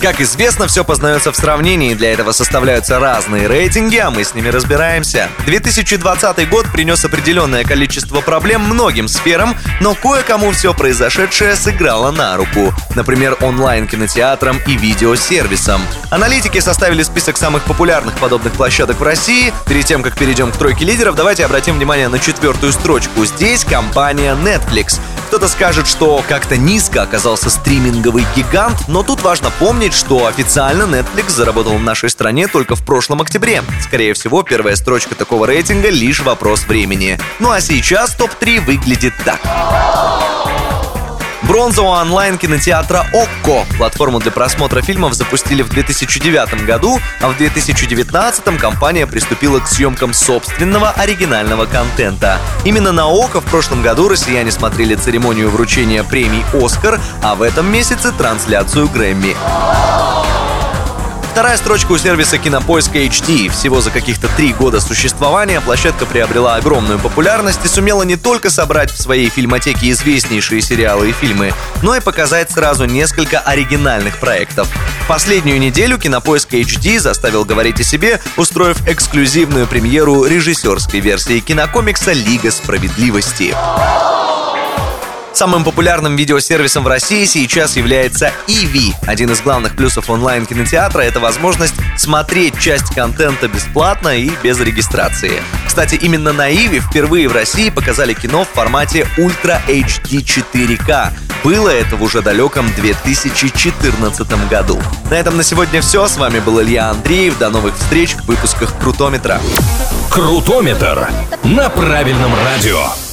Как известно, все познается в сравнении, для этого составляются разные рейтинги, а мы с ними разбираемся. 2020 год принес определенное количество проблем многим сферам, но кое-кому все произошедшее сыграло на руку. Например, онлайн-кинотеатрам и видеосервисам. Аналитики составили список самых популярных подобных площадок в России. Перед тем, как перейдем к тройке лидеров, давайте обратим внимание на четвертую строчку. Здесь компания Netflix. Кто-то скажет, что как-то низко оказался стриминговый гигант, но тут важно помнить, что официально Netflix заработал в нашей стране только в прошлом октябре. Скорее всего, первая строчка такого рейтинга лишь вопрос времени. Ну а сейчас топ-3 выглядит так. Бронза у онлайн-кинотеатра ОККО. Платформу для просмотра фильмов запустили в 2009 году, а в 2019 компания приступила к съемкам собственного оригинального контента. Именно на ОККО в прошлом году россияне смотрели церемонию вручения премий «Оскар», а в этом месяце трансляцию Грэмми. Вторая строчка у сервиса Кинопоиска HD. Всего за каких-то три года существования площадка приобрела огромную популярность и сумела не только собрать в своей фильмотеке известнейшие сериалы и фильмы, но и показать сразу несколько оригинальных проектов. Последнюю неделю Кинопоиск HD заставил говорить о себе, устроив эксклюзивную премьеру режиссерской версии кинокомикса «Лига справедливости». Самым популярным видеосервисом в России сейчас является EV. Один из главных плюсов онлайн-кинотеатра — это возможность смотреть часть контента бесплатно и без регистрации. Кстати, именно на EV впервые в России показали кино в формате Ultra HD 4K. Было это в уже далеком 2014 году. На этом на сегодня все. С вами был Илья Андреев. До новых встреч в выпусках Крутометра. Крутометр на правильном радио.